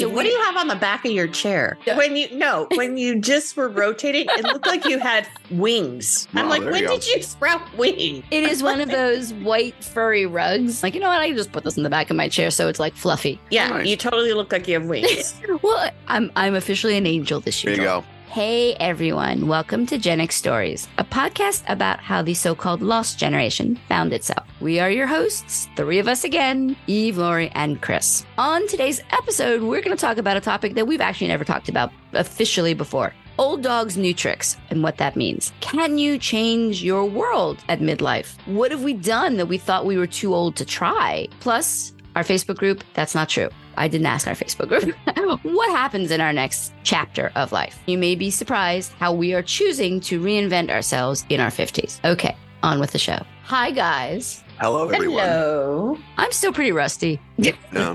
So what we- do you have on the back of your chair? Yeah. When you no, when you just were rotating, it looked like you had wings. I'm Oh, like, when you did you sprout wings? It is one of those white furry rugs. Like, you know what? I can just put this in the back of my chair so it's like fluffy. Yeah, Nice. you totally look like you have wings. Well, I'm I'm officially an angel this year. There you go. Hey everyone, welcome to Gen X Stories, a podcast about how the so-called lost generation found itself. We are your hosts, three of us again, Eve, Lori, and Chris. On today's episode, we're going to talk about a topic that we've actually never talked about officially before. Old dogs, new tricks, and what that means. Can you change your world at midlife? What have we done that we thought we were too old to try? Plus, our Facebook group, that's not true. I didn't ask our Facebook group. what happens in our next chapter of life? You may be surprised how we are choosing to reinvent ourselves in our 50s. Okay, on with the show. Hi, guys. Hello, everyone. Hello. I'm still pretty rusty. No,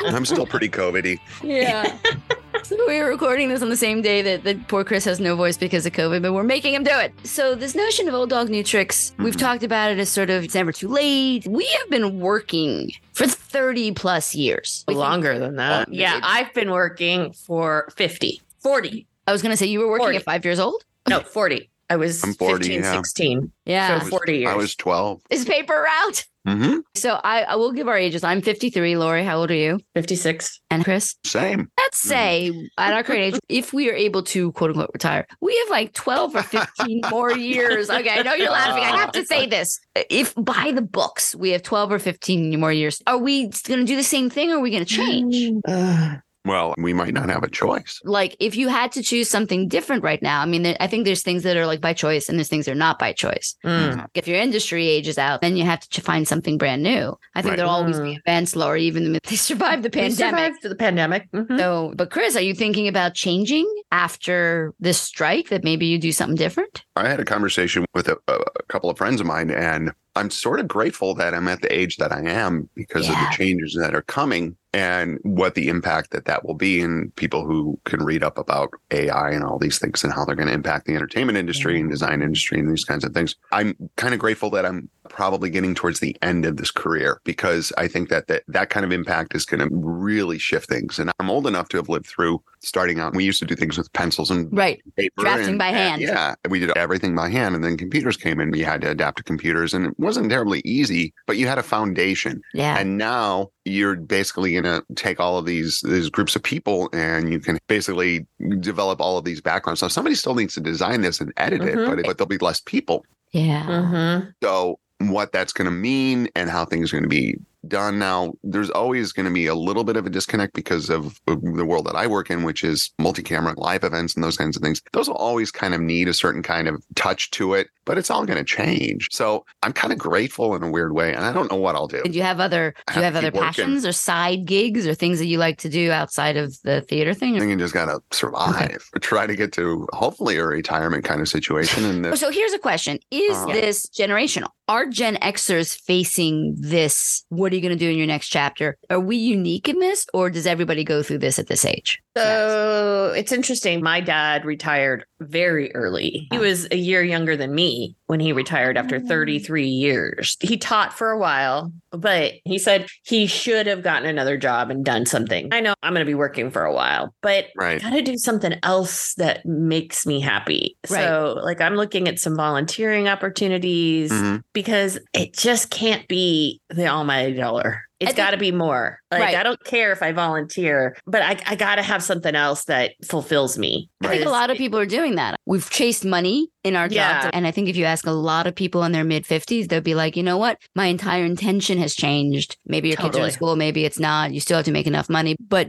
I'm still pretty COVIDy. Yeah. so we're recording this on the same day that, that poor Chris has no voice because of COVID, but we're making him do it. So this notion of old dog new tricks, we've Mhm. talked about it as sort of it's never too late. We have been working for 30 plus years. We Longer than that. Well, Yeah, I've been working for 50, 40. I was going to say you were working 40. at five years old. No, 40. I was I'm 40, 15, yeah. 16. Yeah. So 40 years. I was 12. Is paper route. hmm So I, I will give our ages. I'm 53. Lori, how old are you? 56. And Chris? Same. Let's mm. say at our current age, if we are able to quote unquote retire, we have like 12 or 15 more years. Okay, I know you're laughing. I uh, have to say this. If by the books, we have 12 or 15 more years, are we going to do the same thing or are we going to change? Ugh. Well, we might not have a choice. Like if you had to choose something different right now, I mean, I think there's things that are like by choice and there's things that are not by choice. Mm. If your industry ages out, then you have to find something brand new. I think Right. there'll always be events, Lori, even if they survive the We pandemic. survived the pandemic. Mhm. So, but Chris, are you thinking about changing after this strike that maybe you do something different? I had a conversation with a, a couple of friends of mine, and I'm sort of grateful that I'm at the age that I am because of the changes that are coming and what the impact that that will be in people who can read up about AI and all these things and how they're going to impact the entertainment industry and design industry and these kinds of things. I'm kind of grateful that I'm probably getting towards the end of this career because I think that that, that kind of impact is going to really shift things. And I'm old enough to have lived through starting out. We used to do things with pencils and Right. paper Drafting and- by and- hand. yeah, we did everything by hand, and then computers came in. We had to adapt to computers, and it wasn't terribly easy, but you had a foundation. Yeah. And now you're basically going to take all of these these groups of people, and you can basically develop all of these backgrounds. So somebody still needs to design this and edit it, Mhm. but, but there'll be less people. yeah. Mhm. So what that's going to mean and how things are going to be done. Now there's always going to be a little bit of a disconnect because of the world that i work in which is multi-camera live events and those kinds of things. Those will always kind of need a certain kind of touch to it but it's all going to change so i'm kind of grateful in a weird way and i don't know what i'll do Do you have other do you have have other keep working. passions or side gigs or things that you like to do outside of the theater thing? i think you just got to survive try to get to hopefully a retirement kind of situation and if, So here's a question. Is Uh-huh. this generational? Are Gen Xers facing this? What are you going to do in your next chapter? Are we unique in this or does everybody go through this at this age? So it's interesting. My dad retired very early. He was a year younger than me when he retired after 33 years. He taught for a while, but he said he should have gotten another job and done something. I know I'm going to be working for a while, but right got to do something else that makes me happy. So, like, I'm looking at some volunteering opportunities Mhm. because it just can't be the almighty dollar. It's think- got to be more. Like, Right. I don't care if I volunteer, but I, I got to have something else that fulfills me. I think a lot of people are doing that. We've chased money in our Yeah. jobs. And I think if you ask a lot of people in their mid 50s, they'll be like, you know what? My entire intention has changed. Maybe your kids are in school, maybe it's not. You still have to make enough money. But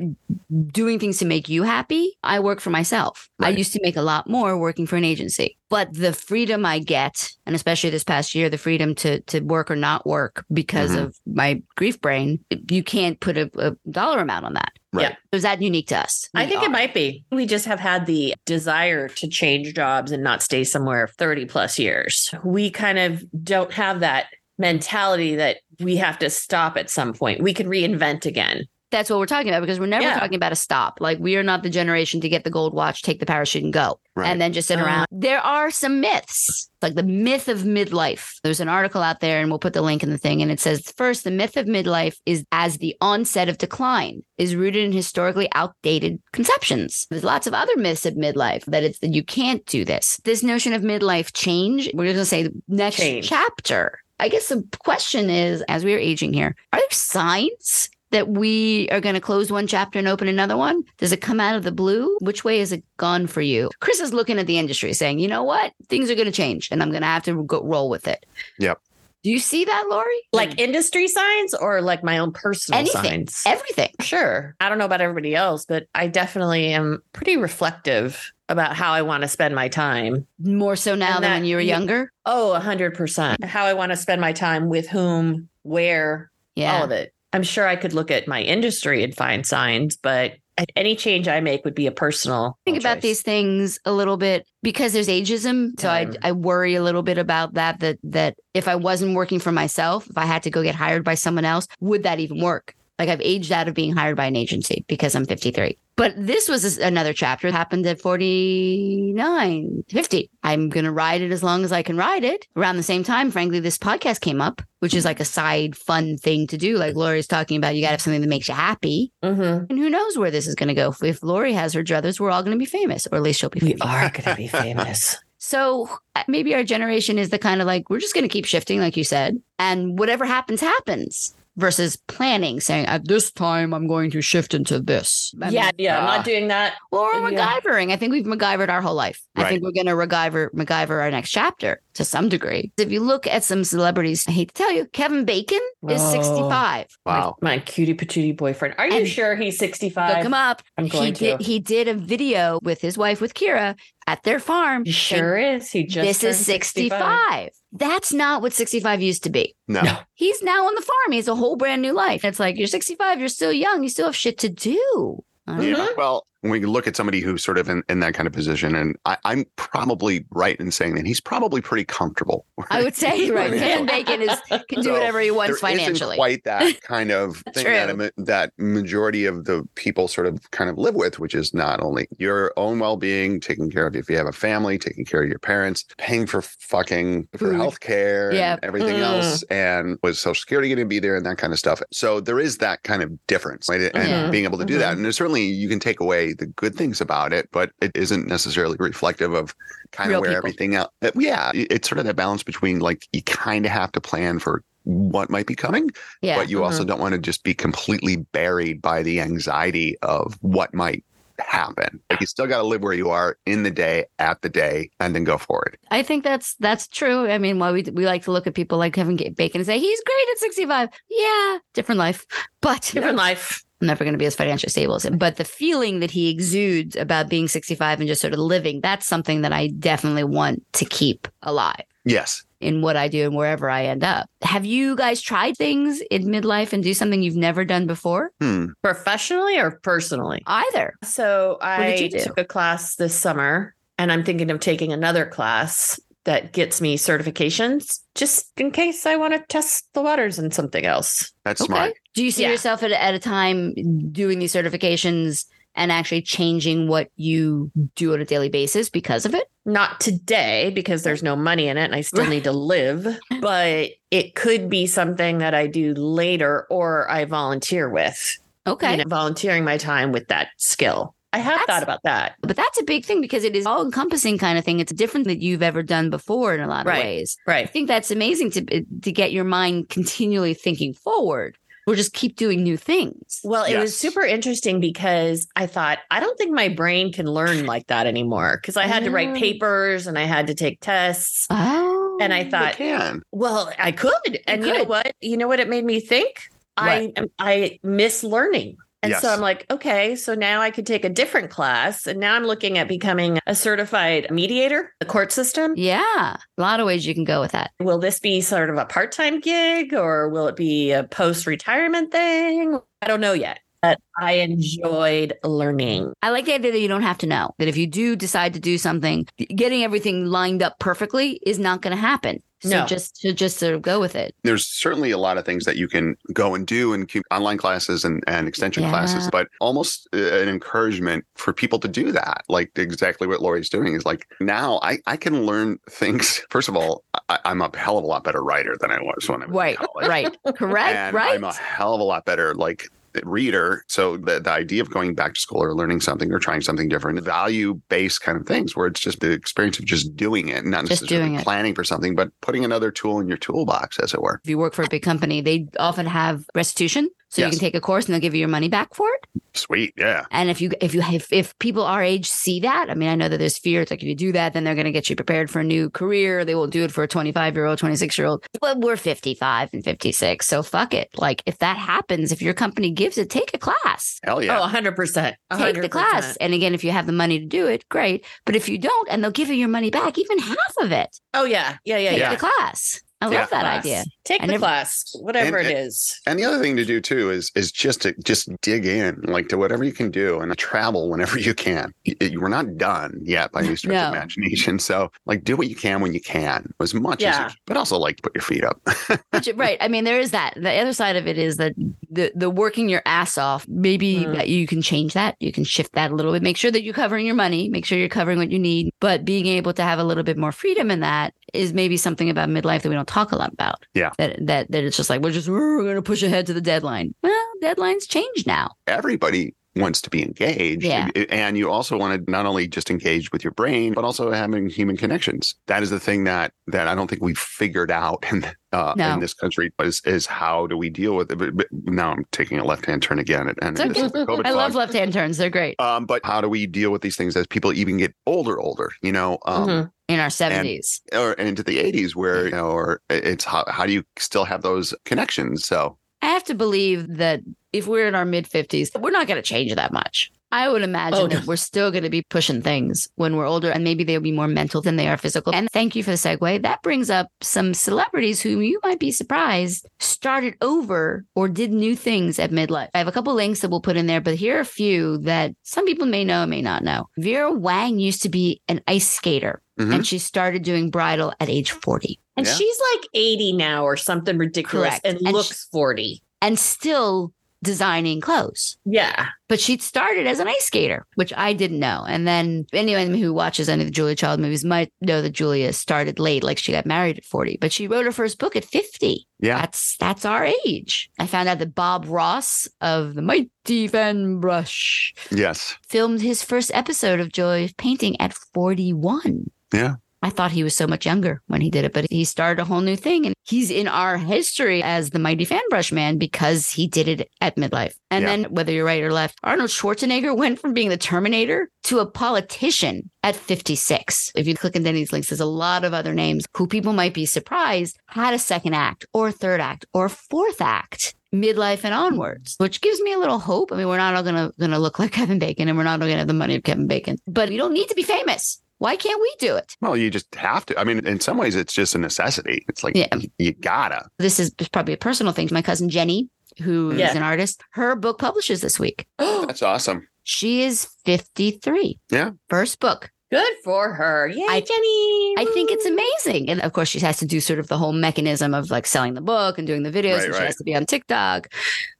doing things to make you happy, I work for myself. I used to make a lot more working for an agency. But the freedom I get, and especially this past year, the freedom to to work or not work because Mhm. of my grief brain, you can't put a, a dollar amount on that. Right. Yeah. So is that unique to us? I think are. it might be. We just have had the desire to change jobs and not stay somewhere 30 plus years. We kind of don't have that mentality that we have to stop at some point. We can reinvent again. That's what we're talking about because we're never Yeah. talking about a stop. Like we are not the generation to get the gold watch, take the parachute, and go, Right. and then just sit around. Uh-huh. There are some myths, like the myth of midlife. There's an article out there, and we'll put the link in the thing. And it says first, the myth of midlife is as the onset of decline is rooted in historically outdated conceptions. There's lots of other myths of midlife that it's that you can't do this. This notion of midlife change. We're just going to say next Change. chapter. I guess the question is, as we are aging here, are there signs that we are going to close one chapter and open another one? Does it come out of the blue? Which way has it gone for you? Chris is looking at the industry saying, you know what? Things are going to change and I'm going to have to go roll with it. Yep. Do you see that, Lori? Like industry signs or like my own personal Anything. signs? Everything. Sure. I don't know about everybody else, but I definitely am pretty reflective about how I want to spend my time. More so now And than that- when you were younger. Oh, a hundred percent. How I want to spend my time with whom, where, Yeah. all of it. I'm sure I could look at my industry and find signs, but any change I make would be a personal. think about choice. these things a little bit because there's ageism so I, I worry a little bit about that that that if i wasn't working for myself if i had to go get hired by someone else would that even work like i've aged out of being hired by an agency because i'm 53 but this was another chapter it happened at 49 50 i'm going to ride it as long as i can ride it around the same time frankly this podcast came up which is like a side fun thing to do like lori's talking about you got to have something that makes you happy Mhm. and who knows where this is going to go if lori has her druthers we're all going to be famous or at least she'll be famous. We are going to be famous. so uh, maybe our generation is the kind of like, we're just going to keep shifting, like you said, and whatever happens, happens versus planning, saying, at this time, I'm going to shift into this. I yeah, mean, yeah. I'm ah. not doing that. or yeah. MacGyvering. I think we've MacGyvered our whole life. I think we're going to MacGyver, MacGyver our next chapter to some degree. If you look at some celebrities, I hate to tell you, Kevin Bacon is Oh. 65. Wow. My cutie patootie boyfriend. Are you And- sure he's 65? Look him up. I'm He going did, to. he did a video with his wife, with Kyra, at their farm. He sure is. He just this is turned 65. That's not what 65 used to be. No. No. He's now on the farm. He has a whole brand new life. It's like you're 65, you're still young, you still have shit to do. I don't Yeah. Well, when we look at somebody who's sort of in, in that kind of position, and I, I'm probably right in saying that he's probably pretty comfortable. I would say right. Financially. Bacon is can do So, whatever he There wants isn't financially. quite that kind of thing that, True. a ma- that majority of the people sort of kind of live with, which is not only your own well-being, taking care of if you have a family, taking care of your parents, paying for fucking for health care Yep. and everything Mm. else, and was Social Security going to be there and that kind of stuff. So there is that kind of difference, right? and Mhm. being able to do that, Mhm. and certainly you can take away the good things about it, but it isn't necessarily reflective of kind Real of where people. everything else. Uh, yeah, it's sort of that balance between like you kind of have to plan for what might be coming, Yeah. but you mm-hmm. also don't want to just be completely buried by the anxiety of what might happen. Like you still got to live where you are in the day, at the day, and then go forward. I think that's that's true. I mean, why we we like to look at people like Kevin Bacon and say he's great at 65. Yeah, different life. But Different life. I'm never going to be as financially stable as him. But the feeling that he exudes about being 65 and just sort of living, that's something that I definitely want to keep alive Yes. in what I do and wherever I end up. Have you guys tried things in midlife and do something you've never done before? Hmm. Professionally or personally? Either. So I took a class this summer and I'm thinking of taking another class that gets me certifications just in case I want to test the waters in something else. That's Okay. smart. Do you see Yeah. yourself at, at a time doing these certifications and actually changing what you do on a daily basis because of it? Not today because there's no money in it and I still need to live, but it could be something that I do later or I volunteer with. Okay. You know, volunteering my time with that skill. I have That's- thought about that. But that's a big thing because it is all encompassing kind of thing. It's different than you've ever done before in a lot of Right. ways. Right. I think that's amazing to eh, to get your mind continually thinking forward or just keep doing new things. Well, it was super interesting because I thought, I don't think my brain can learn like that anymore because I had to write Oh. papers and I had to take tests. Oh. And I oh, thought, can. well, I could. And you know what? You know what it made me think? I I miss learning. And so I'm like, okay, so now I could take a different class. And now I'm looking at becoming a certified mediator, the court system. yeah, a lot of ways you can go with that. Will this be sort of a part time gig or will it be a post retirement thing? I don't know yet. But I enjoyed learning. I like the idea that you don't have to know that if you do decide to do something, getting everything lined up perfectly is not going to happen. So No. just to just sort of go with it. there's certainly a lot of things that you can go and do and keep online classes and, and extension Yeah. classes, but almost uh, an encouragement for people to do that. Like exactly what Lori's doing is like now I, I can learn things. First of all, I, I'm a hell of a lot better writer than I was when I was Right, in college. right, correct, and right. I'm a hell of a lot better like reader. So the, the idea of going back to school or learning something or trying something different, value based kind of things where it's just the experience of just doing it, not Just necessarily doing it. planning for something, but putting another tool in your toolbox, as it were. if you work for a big company, they often have restitution. So you can take a course and they'll give you your money back for it. Sweet. Yeah. And if you if you if, if people our age see that, I mean, I know that there's fear. It's like if you do that, then they're going to get you prepared for a new career. They won't do it for a 25 year old, 26 year old. But we're 55 and 56, so fuck it. Like if that happens, if your company gives it, take a class. Hell yeah. Oh, 100%. Take the class. And again, if you have the money to do it, great. But if you don't, and they'll give you your money back, even half of it, Oh, yeah. Yeah, yeah, take yeah. the class. I Yeah. love that Class. idea. Take I the never- class, whatever And- it is. And the other thing to do too is is just to just dig in, like to whatever you can do, and travel whenever you can. Y- y- We're not done yet by any stretch No. of imagination, so like do what you can when you can, as much as, you can, but also like put your feet up. Which, right. I mean, there is that. The other side of it is that the the working your ass off. Maybe Mm. that you can change that. You can shift that a little bit. Make sure that you're covering your money. Make sure you're covering what you need. But being able to have a little bit more freedom in that is maybe something about midlife that we don't talk a lot about. Yeah. That that that it's just like we're just we're going to push ahead to the deadline. Well, deadlines change now. Everybody wants to be engaged, Yeah. and you also want to not only just engage with your brain, but also having human connections. That is the thing that that I don't think we've figured out in uh, No. in this country is is how do we deal with it. But, but now I'm taking a left hand turn again, and It's okay. I love left hand turns. They're great Um, but how do we deal with these things as people even get older, older? You know, um, Mhm. In our seventies. or into the 80s, where you know, or it's how how do you still have those connections? So I have to believe that if we're in our mid 50s, we're not going to change that much. I would imagine Oh, that we're still going to be pushing things when we're older, and maybe they'll be more mental than they are physical. And thank you for the segue. That brings up some celebrities whom you might be surprised started over or did new things at midlife. I have a couple links that we'll put in there, but here are a few that some people may know, may not know. Vera Wang used to be an ice skater, Mhm. and she started doing bridal at age 40 And Yeah. she's like 80 now or something ridiculous Correct. and, And looks 40. and still designing clothes. Yeah. but she'd started as an ice skater, which I didn't know. And then anyone who watches any of the Julia Child movies might know that Julia started late, like she got married at 40, but she wrote her first book at 50. yeah, That's that's our age. I found out that Bob Ross of the Mighty Fan Brush yes, filmed his first episode of Joy of Painting at 41. Yeah. I thought he was so much younger when he did it, but he started a whole new thing. And he's in our history as the mighty fan brush man because he did it at midlife. And Yeah. then, whether you're right or left, Arnold Schwarzenegger went from being the Terminator to a politician at 56. If you click on Denny's links, there's a lot of other names who people might be surprised had a second act or a third act or a fourth act midlife and onwards, which gives me a little hope. I mean, we're not all gonna gonna look like Kevin Bacon and we're not all gonna have the money of Kevin Bacon, but you don't need to be famous. Why can't we do it? well, you just have to. I mean, in some ways, it's just a necessity. It's like Yeah. you, you gotta. This is probably a personal thing. To my cousin Jenny, who is Yeah. an artist, her book publishes this week. Oh, that's awesome. She is 53. Yeah. First book. Good for her. Yay, I- Jenny. I think it's amazing. And of course, she has to do sort of the whole mechanism of like selling the book and doing the videos. Right, and she has to be on TikTok.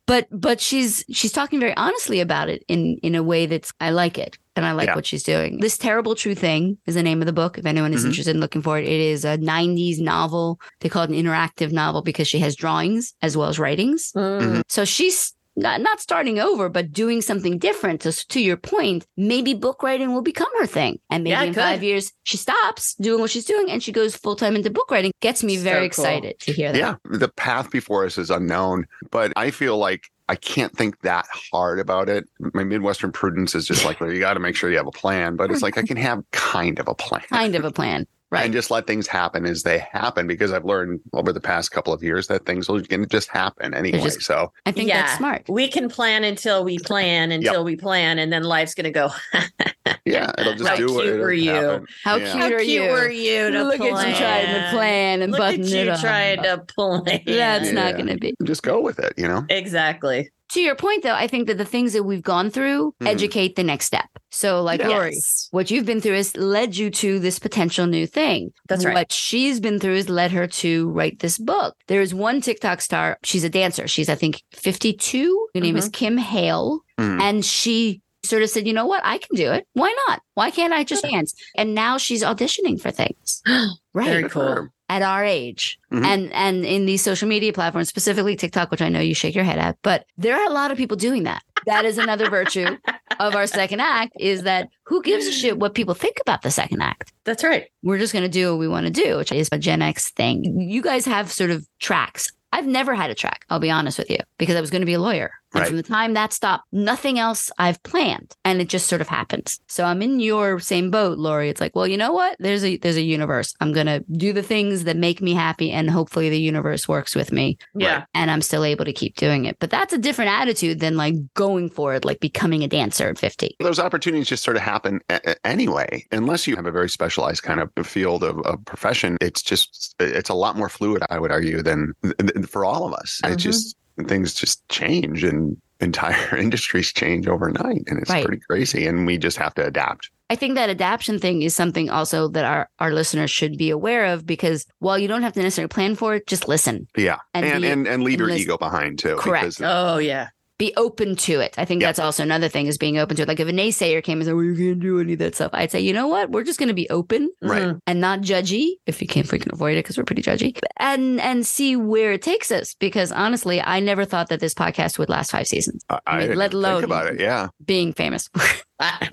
But but she's she's talking very honestly about it in in a way that's I like it. And I like Yeah. what she's doing. This Terrible True Thing is the name of the book. If anyone is Mhm. interested in looking for it, it is a 90s novel. They call it an interactive novel because she has drawings as well as writings. Mm. So she's not, not starting over, but doing something different. To, to your point, maybe book writing will become her thing. And maybe Yeah, in could. five years, she stops doing what she's doing and she goes full time into book writing. Gets me So very cool. excited to hear that. Yeah, the path before us is unknown, but I feel like I can't think that hard about it. My Midwestern prudence is just like, well, you got to make sure you have a plan, but it's like I can have kind of a plan. Kind of a plan. Right. And just let things happen as they happen because I've learned over the past couple of years that things will gonna just happen anyway. just- so I think Yeah. that's smart. We can plan until we plan until we plan, and then life's going to go. yeah, it'll just How do what cute it'll were you? happen. How Yeah. cute How are cute you? were you to Look plan? at you trying to plan and Look button at it you up. trying to plan. That's not going to be. Just go with it, you know? exactly. To your point, though, I think that the things that we've gone through Mhm. educate the next step. So, like Lori, Yes. what you've been through has led you to this potential new thing. That's right. What she's been through has led her to write this book. There's one TikTok star. She's a dancer. She's, I think, 52. Her name is Kim Hale. Mm. And she sort of said, you know what? I can do it. Why not? Why can't I just dance? And now she's auditioning for things. Right. Very cool. At our age. Mhm. And and in these social media platforms, specifically TikTok, which I know you shake your head at, but there are a lot of people doing that. That is another virtue of our second act is that who gives a shit what people think about the second act? That's right. We're just going to do what we want to do, which is a Gen X thing. You guys have sort of tracks. I've never had a track, I'll be honest with you, because I was going to be a lawyer. And Right. from the time that stopped, nothing else I've planned. And it just sort of happens. So I'm in your same boat, Lori. It's like, well, you know what? There's a there's a universe. I'm gonna do the things that make me happy and hopefully the universe works with me Yeah. and I'm still able to keep doing it. But that's a different attitude than like going for it, like becoming a dancer at 50. those opportunities just sort of happen a- a- anyway unless you have a very specialized kind of field of, of profession it's just it's a lot more fluid i would argue than than for all of us Mhm. it's just things just change and entire industries change overnight and it's Right. pretty crazy and we just have to adapt I think that adaption thing is something also that our, our listeners should be aware of because while you don't have to necessarily plan for it, just listen. yeah And and be- and, and leave your and listen- ego behind too Correct. because Oh, yeah. Be open to it. I think Yeah. that's also another thing is being open to it. Like if a naysayer came and said, Well, you can't do any of that stuff, I'd say, you know what? We're just gonna be open Right. Mhm. and not judgy, if you can if we can avoid it, because we're pretty judgy. And and see where it takes us. Because honestly, I never thought that this podcast would last five seasons, I, I mean, didn't let think alone- about it yeah being famous. I-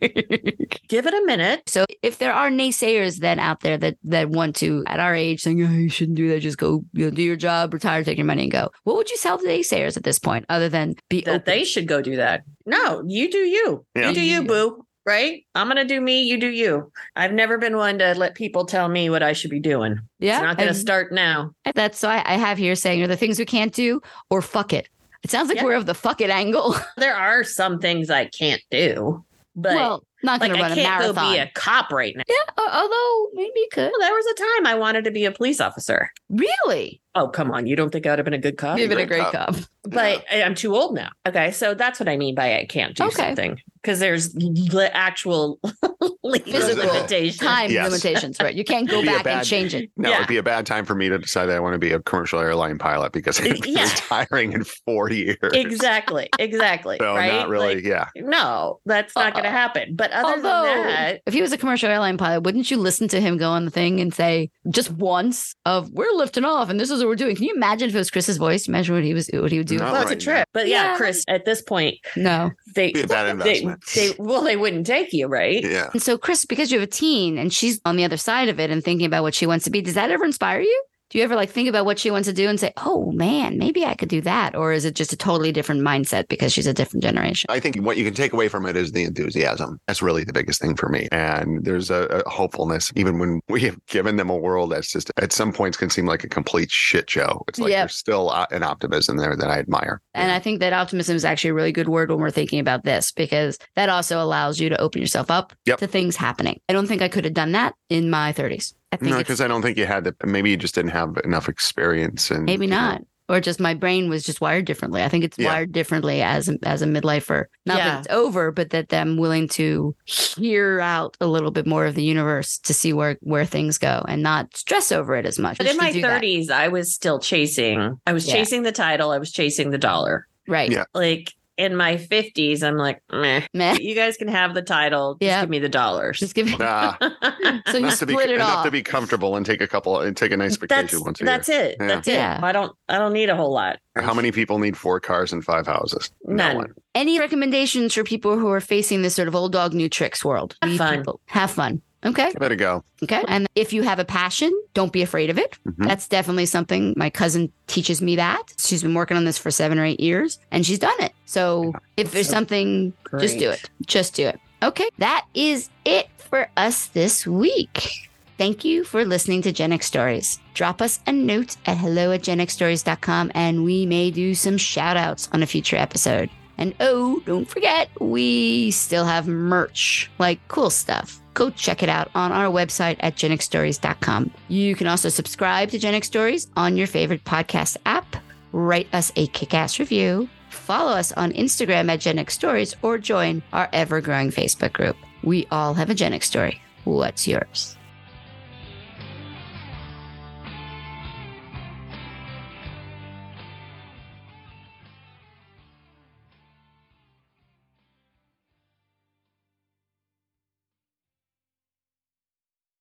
Give it a minute. So if there are naysayers then out there that that want to at our age saying, oh, you shouldn't do that, just go you know, do your job, retire, take your money and go. What would you tell the naysayers at this point other than be that open? they should go do that. No, you do you. Yeah. You do you, boo. Right? I'm gonna do me, you do you. I've never been one to let people tell me what I should be doing. yeah. It's not gonna start now. that's so I, I have here saying are the things we can't do or fuck it. It sounds like Yeah. we're of the fuck it angle. There are some things I can't do, but well, not like gonna I run a can't go marathon. be a cop right now. yeah, uh, although maybe you could. Well, there was a time I wanted to be a police officer. Really? Oh, come on. You don't think I would have been a good cop? You've been a great cop. cop. But I- I'm too old now. Okay. So that's what I mean by I can't do Okay. something because there's actual Physical limitations. Time Yes. limitations, right? You can't go It'd be a back and change it. no Yeah. it'd be a bad time for me to decide that i want to be a commercial airline pilot because i'm Yeah. retiring in four years Exactly. Exactly. so right. not really Like, yeah no, that's not going to Uh, happen. But other Although, than that, if he was a commercial airline pilot, wouldn't you listen to him go on the thing and say just once of "We're lifting off and this is what we're doing"? Can you imagine if it was Chris's voice? Imagine what he was, what he would do. No. well, it's a right trip. But yeah, Yeah. Chris, at this point, No. they Be a bad they, investment. they well, they wouldn't take you, right? yeah And so, Chris, because you have a teen and she's on the other side of it and thinking about what she wants to be, does that ever inspire you? Do you ever like think about what she wants to do and say, "Oh man, maybe I could do that," or is it just a totally different mindset because she's a different generation? I think what you can take away from it is the enthusiasm. That's really the biggest thing for me. And there's a, a hopefulness, even when we have given them a world that's just at some points can seem like a complete shit show. It's like Yep. there's still an optimism there that I admire. And I think that optimism is actually a really good word when we're thinking about this because that also allows you to open yourself up Yep. to things happening. I don't think I could have done that in my 30s. I think No, because I don't think you had the, maybe you just didn't have enough experience and maybe you know, not. Or just my brain was just wired differently. I think it's Yeah. wired differently as as a midlifer. Not Yeah. that it's over, but that I'm willing to hear out a little bit more of the universe to see where where things go and not stress over it as much. But in my do that. 30s, I was still chasing. I was Yeah. chasing the title. I was chasing the dollar. right? Yeah. Like in my 50s, I'm like, meh. Meh. You guys can have the title. Just Yeah. give me the dollars. Just give me. Nah, So you enough to be split it enough off. to be comfortable and take a couple and take a nice vacation that's once a that's year. it. Yeah. That's Yeah. it. I don't I don't need a whole lot. How many people need four cars and five houses? None. No one. Any recommendations for people who are facing this sort of old dog new tricks world? Have We fun. people- have fun. Okay. Give it a go. Okay. And if you have a passion, don't be afraid of it. Mhm. That's definitely something my cousin teaches me that. She's been working on this for seven or eight years and she's done it. So if there's So something, just do it. Just do it. Okay. That is it for us this week. Thank you for listening to Gen X Stories. Drop us a note at hello at genxstories.com and we may do some shout outs on a future episode. And oh, don't forget, we still have merch, like cool stuff. Go check it out on our website at genxstories.com. You can also subscribe to Gen X Stories on your favorite podcast app, write us a kick ass review, Follow us on Instagram at Gen Stories or join our ever growing Facebook group. We all have a Gen X story. What's yours?